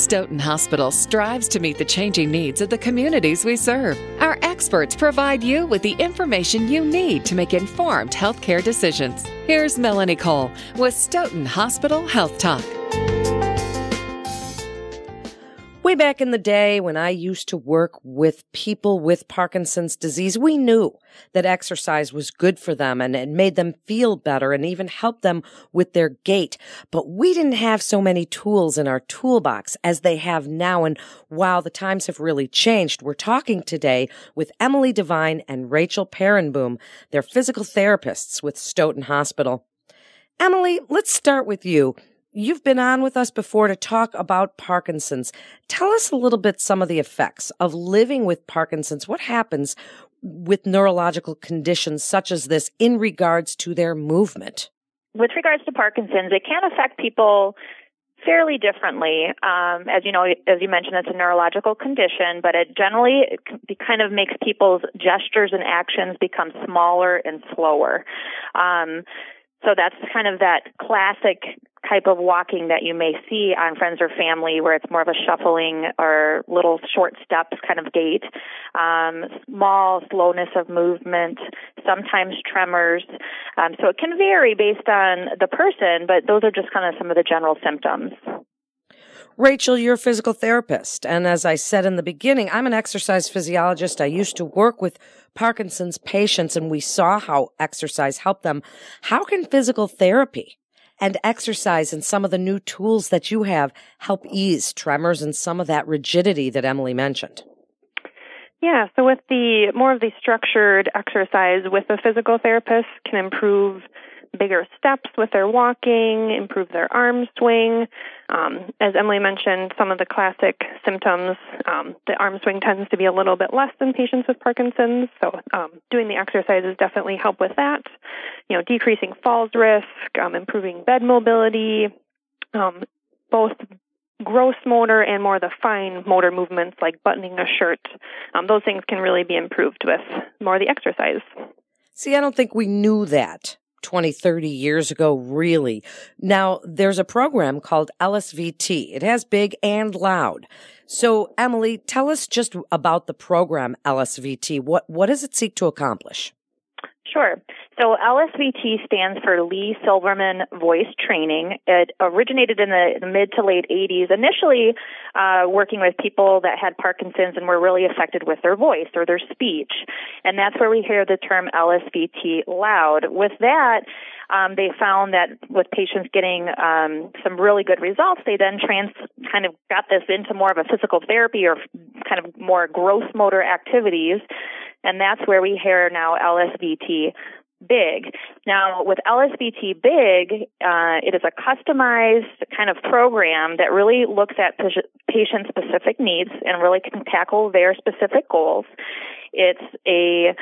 Stoughton Hospital strives to meet the changing needs of the communities we serve. Our experts provide you with the information you need to make informed healthcare decisions. Here's Melanie Cole with Stoughton Hospital Health Talk. Way back in the day when I used to work with people with Parkinson's disease, we knew that exercise was good for them and it made them feel better and even helped them with their gait. But we didn't have so many tools in our toolbox as they have now. And while the times have really changed, we're talking today with Emily Devine and Rachel Peerenboom. They're physical therapists with Stoughton Hospital. Emily, let's start with you. You've been on with us before to talk about Parkinson's. Tell us a little bit some of the effects of living with Parkinson's. What happens with neurological conditions such as this in regards to their movement? With regards to Parkinson's, it can affect people fairly differently. Um, as you know, as you mentioned, it's a neurological condition, but it generally it kind of makes people's gestures and actions become smaller and slower. Um, so that's kind of that classic type of walking that you may see on friends or family where it's more of a shuffling or little short steps kind of gait um, small slowness of movement sometimes tremors um, so it can vary based on the person but those are just kind of some of the general symptoms Rachel, you're a physical therapist. And as I said in the beginning, I'm an exercise physiologist. I used to work with Parkinson's patients and we saw how exercise helped them. How can physical therapy and exercise and some of the new tools that you have help ease tremors and some of that rigidity that Emily mentioned? Yeah, so with the more of the structured exercise with a physical therapist can improve bigger steps with their walking, improve their arm swing. Um, as Emily mentioned, some of the classic symptoms, um, the arm swing tends to be a little bit less than patients with Parkinson's. So um, doing the exercises definitely help with that. You know, decreasing falls risk, um, improving bed mobility, um, both gross motor and more of the fine motor movements like buttoning a shirt. Um, those things can really be improved with more of the exercise. See, I don't think we knew that 20, 30 years ago, really. Now, there's a program called LSVT. It has big and loud. So, Emily, tell us just about the program LSVT. What, what does it seek to accomplish? Sure. So LSVT stands for Lee Silverman Voice Training. It originated in the mid to late 80s, initially uh, working with people that had Parkinson's and were really affected with their voice or their speech. And that's where we hear the term LSVT loud. With that, um, they found that with patients getting um, some really good results, they then trans kind of got this into more of a physical therapy or kind of more gross motor activities and that's where we hear now LSVT big. Now, with LSVT big, uh, it is a customized kind of program that really looks at patient specific needs and really can tackle their specific goals. It's a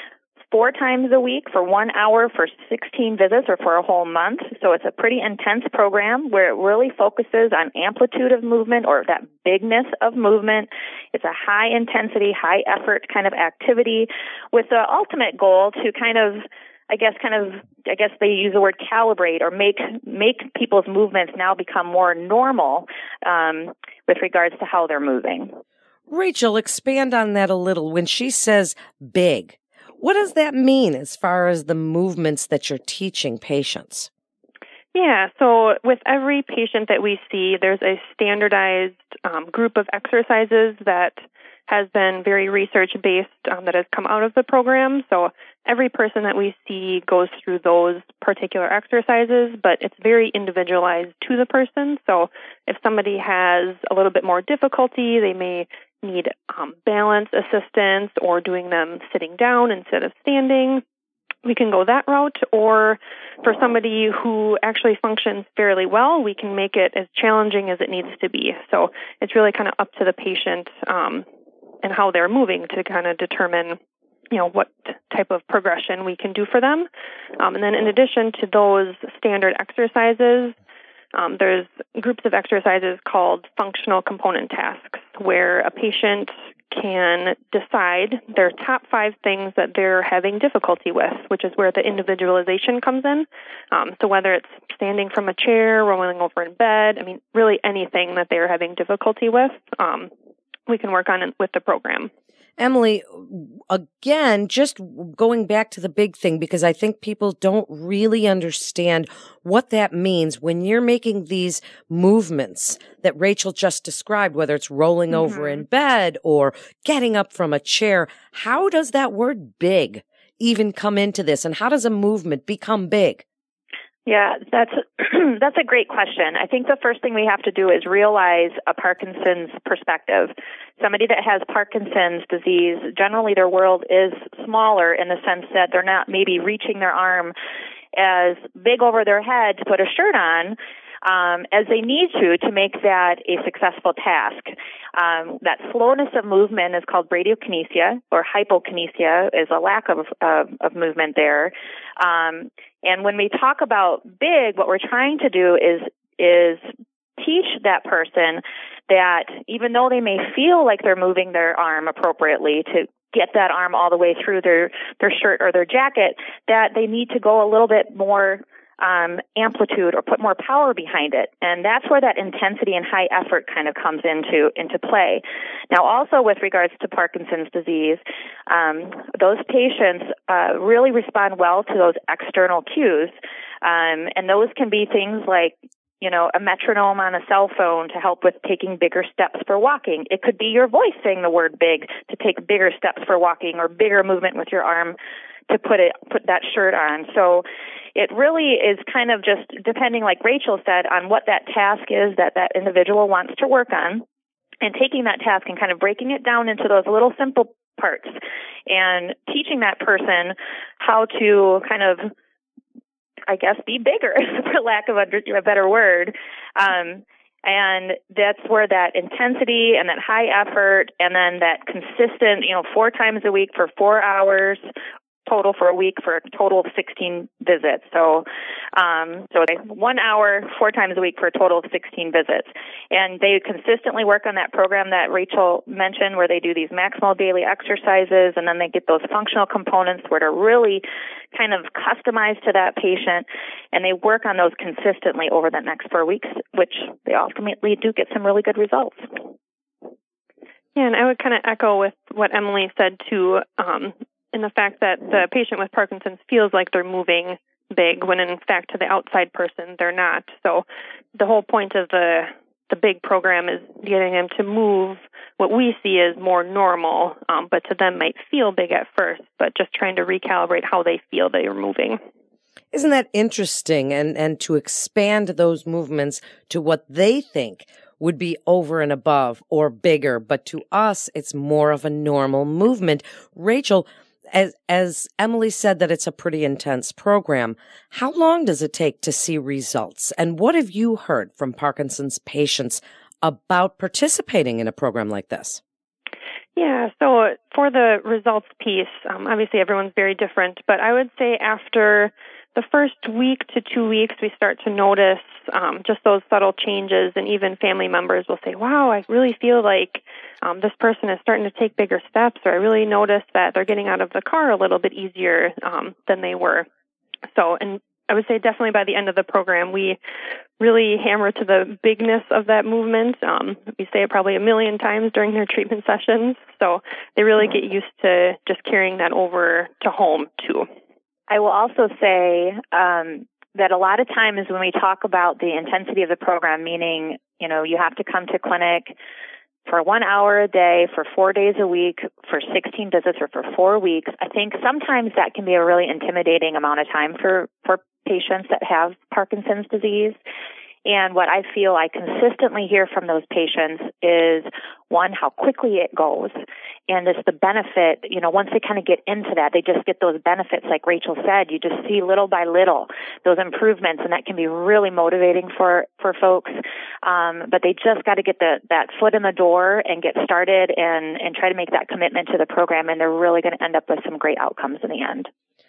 four times a week for one hour for 16 visits or for a whole month. So it's a pretty intense program where it really focuses on amplitude of movement or that bigness of movement. It's a high intensity, high effort kind of activity with the ultimate goal to kind of I guess kind of I guess they use the word calibrate or make make people's movements now become more normal um, with regards to how they're moving. Rachel, expand on that a little. When she says big, what does that mean as far as the movements that you're teaching patients? Yeah, so with every patient that we see, there's a standardized um, group of exercises that has been very research based um, that has come out of the program. So every person that we see goes through those particular exercises, but it's very individualized to the person. So if somebody has a little bit more difficulty, they may need um, balance assistance or doing them sitting down instead of standing, we can go that route. Or for somebody who actually functions fairly well, we can make it as challenging as it needs to be. So it's really kind of up to the patient um, and how they're moving to kind of determine you know what type of progression we can do for them um, and then in addition to those standard exercises um, there's groups of exercises called functional component tasks where a patient can decide their top five things that they're having difficulty with, which is where the individualization comes in. Um, so whether it's standing from a chair, rolling over in bed, I mean, really anything that they're having difficulty with, um, we can work on it with the program. Emily, again, just going back to the big thing, because I think people don't really understand what that means when you're making these movements that Rachel just described, whether it's rolling mm-hmm. over in bed or getting up from a chair. How does that word big even come into this? And how does a movement become big? Yeah, that's that's a great question. I think the first thing we have to do is realize a Parkinson's perspective. Somebody that has Parkinson's disease, generally their world is smaller in the sense that they're not maybe reaching their arm as big over their head to put a shirt on um, as they need to to make that a successful task. Um, that slowness of movement is called bradykinesia, or hypokinesia is a lack of uh, of movement there. Um, and when we talk about big, what we're trying to do is is teach that person that even though they may feel like they're moving their arm appropriately to get that arm all the way through their their shirt or their jacket that they need to go a little bit more um, amplitude or put more power behind it. And that's where that intensity and high effort kind of comes into, into play. Now, also with regards to Parkinson's disease, um, those patients uh, really respond well to those external cues. Um, and those can be things like you know, a metronome on a cell phone to help with taking bigger steps for walking. It could be your voice saying the word big to take bigger steps for walking or bigger movement with your arm to put it put that shirt on. So it really is kind of just depending, like Rachel said, on what that task is that that individual wants to work on, and taking that task and kind of breaking it down into those little simple parts, and teaching that person how to kind of, I guess, be bigger, for lack of a, better word. Um, and that's where that intensity and that high effort and then that consistent, you know, four times a week for four hours total for a week for a total of 16 visits. So, um, so one hour, four times a week for a total of 16 visits. And they consistently work on that program that Rachel mentioned where they do these maximal daily exercises and then they get those functional components where they're really kind of customized to that patient and they work on those consistently over the next four weeks, which they ultimately do get some really good results. Yeah, and I would kind of echo with what Emily said too. Um, in the fact that the patient with Parkinson's feels like they're moving big when in fact to the outside person they're not. So the whole point of the the big program is getting them to move what we see as more normal, um, but to them might feel big at first, but just trying to recalibrate how they feel they are moving. Isn't that interesting? And, and to expand those movements to what they think would be over and above or bigger, but to us, it's more of a normal movement. Rachel, as as Emily said that it's a pretty intense program. How long does it take to see results? And what have you heard from Parkinson's patients about participating in a program like this? Yeah, so for the results piece, um, obviously everyone's very different, but I would say after the first week to two weeks, we start to notice um, just those subtle changes, and even family members will say, "Wow, I really feel like um, this person is starting to take bigger steps," or "I really notice that they're getting out of the car a little bit easier um, than they were." So, and I would say definitely by the end of the program, we really hammer to the bigness of that movement. Um, we say it probably a million times during their treatment sessions, so they really get used to just carrying that over to home too. I will also say um, that a lot of times when we talk about the intensity of the program, meaning, you know, you have to come to clinic for one hour a day, for four days a week, for 16 visits, or for four weeks, I think sometimes that can be a really intimidating amount of time for, for patients that have Parkinson's disease. And what I feel I consistently hear from those patients is one, how quickly it goes. And it's the benefit, you know, once they kind of get into that, they just get those benefits, like Rachel said, you just see little by little those improvements and that can be really motivating for, for folks. Um, but they just got to get the, that foot in the door and get started and, and try to make that commitment to the program and they're really going to end up with some great outcomes in the end.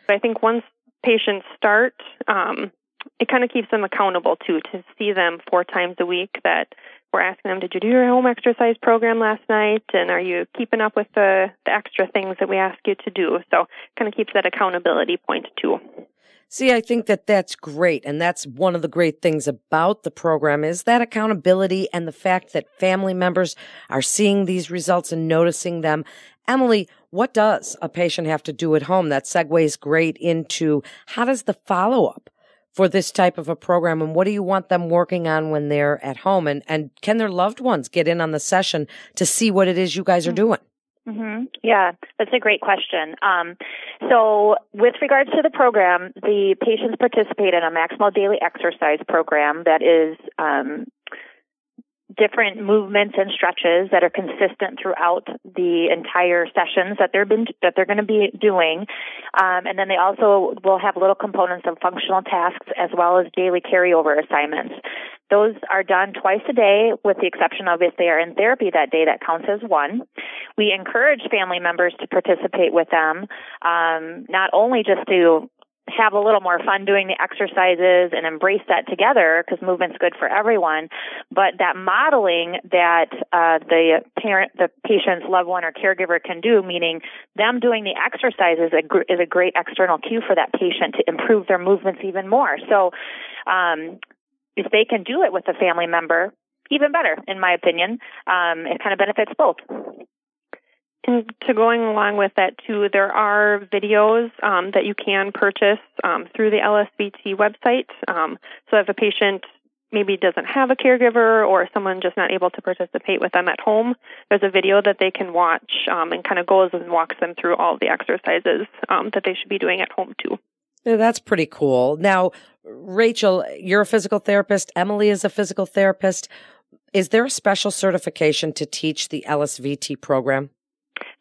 I think once patients start, um, it kind of keeps them accountable too to see them four times a week that we're asking them, did you do your home exercise program last night? And are you keeping up with the, the extra things that we ask you to do? So kind of keeps that accountability point too. See, I think that that's great. And that's one of the great things about the program is that accountability and the fact that family members are seeing these results and noticing them. Emily, what does a patient have to do at home? That segues great into how does the follow up for this type of a program and what do you want them working on when they're at home? And, and can their loved ones get in on the session to see what it is you guys are mm-hmm. doing? Mm-hmm. Yeah, that's a great question. Um, so, with regards to the program, the patients participate in a maximal daily exercise program that is um, different movements and stretches that are consistent throughout the entire sessions that they're been that they're going to be doing, um, and then they also will have little components of functional tasks as well as daily carryover assignments. Those are done twice a day, with the exception of if they are in therapy that day, that counts as one. We encourage family members to participate with them, um, not only just to have a little more fun doing the exercises and embrace that together because movement's good for everyone. But that modeling that uh, the parent, the patient's loved one or caregiver can do, meaning them doing the exercises is a great external cue for that patient to improve their movements even more. So, um, if they can do it with a family member, even better, in my opinion. Um, it kind of benefits both. And to going along with that too, there are videos um, that you can purchase um, through the LSVT website. Um, so if a patient maybe doesn't have a caregiver or someone just not able to participate with them at home, there's a video that they can watch um, and kind of goes and walks them through all the exercises um, that they should be doing at home too. That's pretty cool. Now, Rachel, you're a physical therapist. Emily is a physical therapist. Is there a special certification to teach the LSVT program?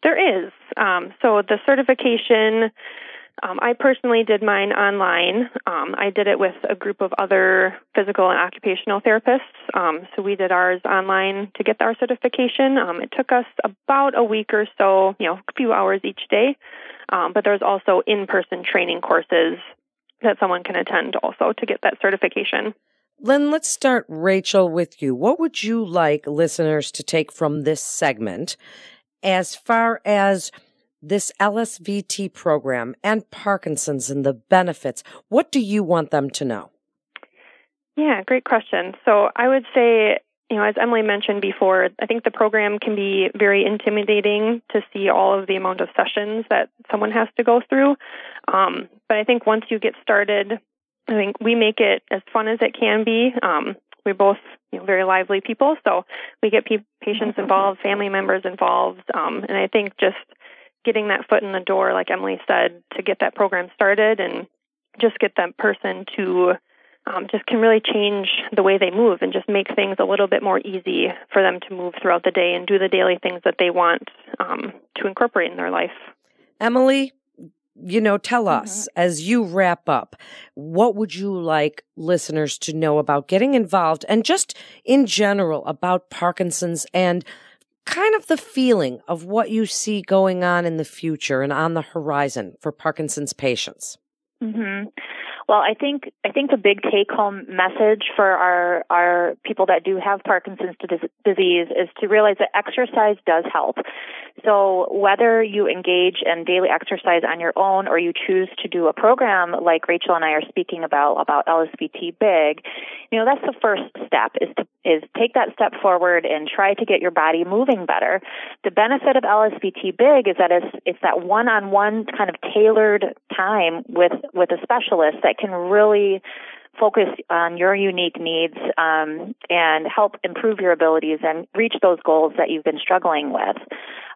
There is. Um, so the certification, um, I personally did mine online. Um, I did it with a group of other physical and occupational therapists. Um, so we did ours online to get our certification. Um, it took us about a week or so, you know, a few hours each day. Um, but there's also in-person training courses that someone can attend also to get that certification. Then let's start, Rachel, with you. What would you like listeners to take from this segment as far as this LSVT program and Parkinson's and the benefits? What do you want them to know? Yeah, great question. So I would say, you know, as Emily mentioned before, I think the program can be very intimidating to see all of the amount of sessions that someone has to go through. Um, but I think once you get started, I think we make it as fun as it can be. Um, we're both you know, very lively people, so we get pe- patients involved, family members involved, um, and I think just getting that foot in the door, like Emily said, to get that program started and just get that person to um, just can really change the way they move and just make things a little bit more easy for them to move throughout the day and do the daily things that they want um, to incorporate in their life. Emily, you know, tell mm-hmm. us mm-hmm. as you wrap up, what would you like listeners to know about getting involved and just in general about Parkinson's and kind of the feeling of what you see going on in the future and on the horizon for Parkinson's patients? Mm-hmm. Well, I think I think the big take home message for our our people that do have Parkinson's disease is to realize that exercise does help. So whether you engage in daily exercise on your own or you choose to do a program like Rachel and I are speaking about about LSVT Big, you know that's the first step is to is take that step forward and try to get your body moving better. The benefit of LSVT Big is that it's it's that one-on-one kind of tailored time with with a specialist that can really focus on your unique needs um, and help improve your abilities and reach those goals that you've been struggling with.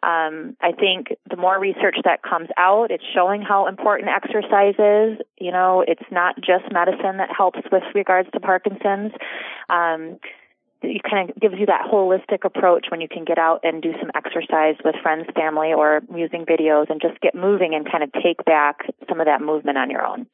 Um, I think the more research that comes out, it's showing how important exercise is. You know, it's not just medicine that helps with regards to Parkinson's. Um, it kind of gives you that holistic approach when you can get out and do some exercise with friends, family, or using videos and just get moving and kind of take back some of that movement on your own.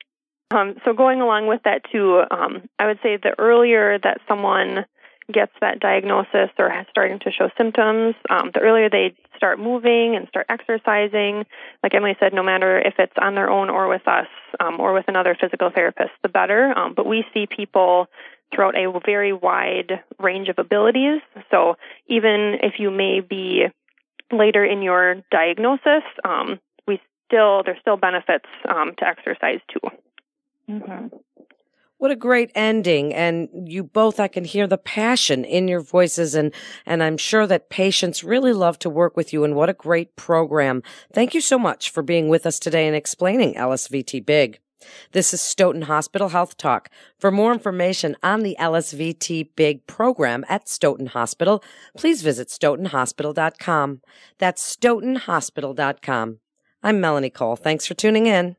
Um, so going along with that too, um, I would say the earlier that someone gets that diagnosis or has starting to show symptoms, um, the earlier they start moving and start exercising. Like Emily said, no matter if it's on their own or with us um, or with another physical therapist, the better. Um, but we see people throughout a very wide range of abilities. So even if you may be later in your diagnosis, um, we still there's still benefits to exercise too. Mm-hmm. What a great ending. And you both, I can hear the passion in your voices and, and I'm sure that patients really love to work with you and what a great program. Thank you so much for being with us today and explaining LSVT Big. This is Stoughton Hospital Health Talk. For more information on the LSVT Big program at Stoughton Hospital, please visit stoughtonhospital.com. That's stoughtonhospital.com. I'm Melanie Cole. Thanks for tuning in.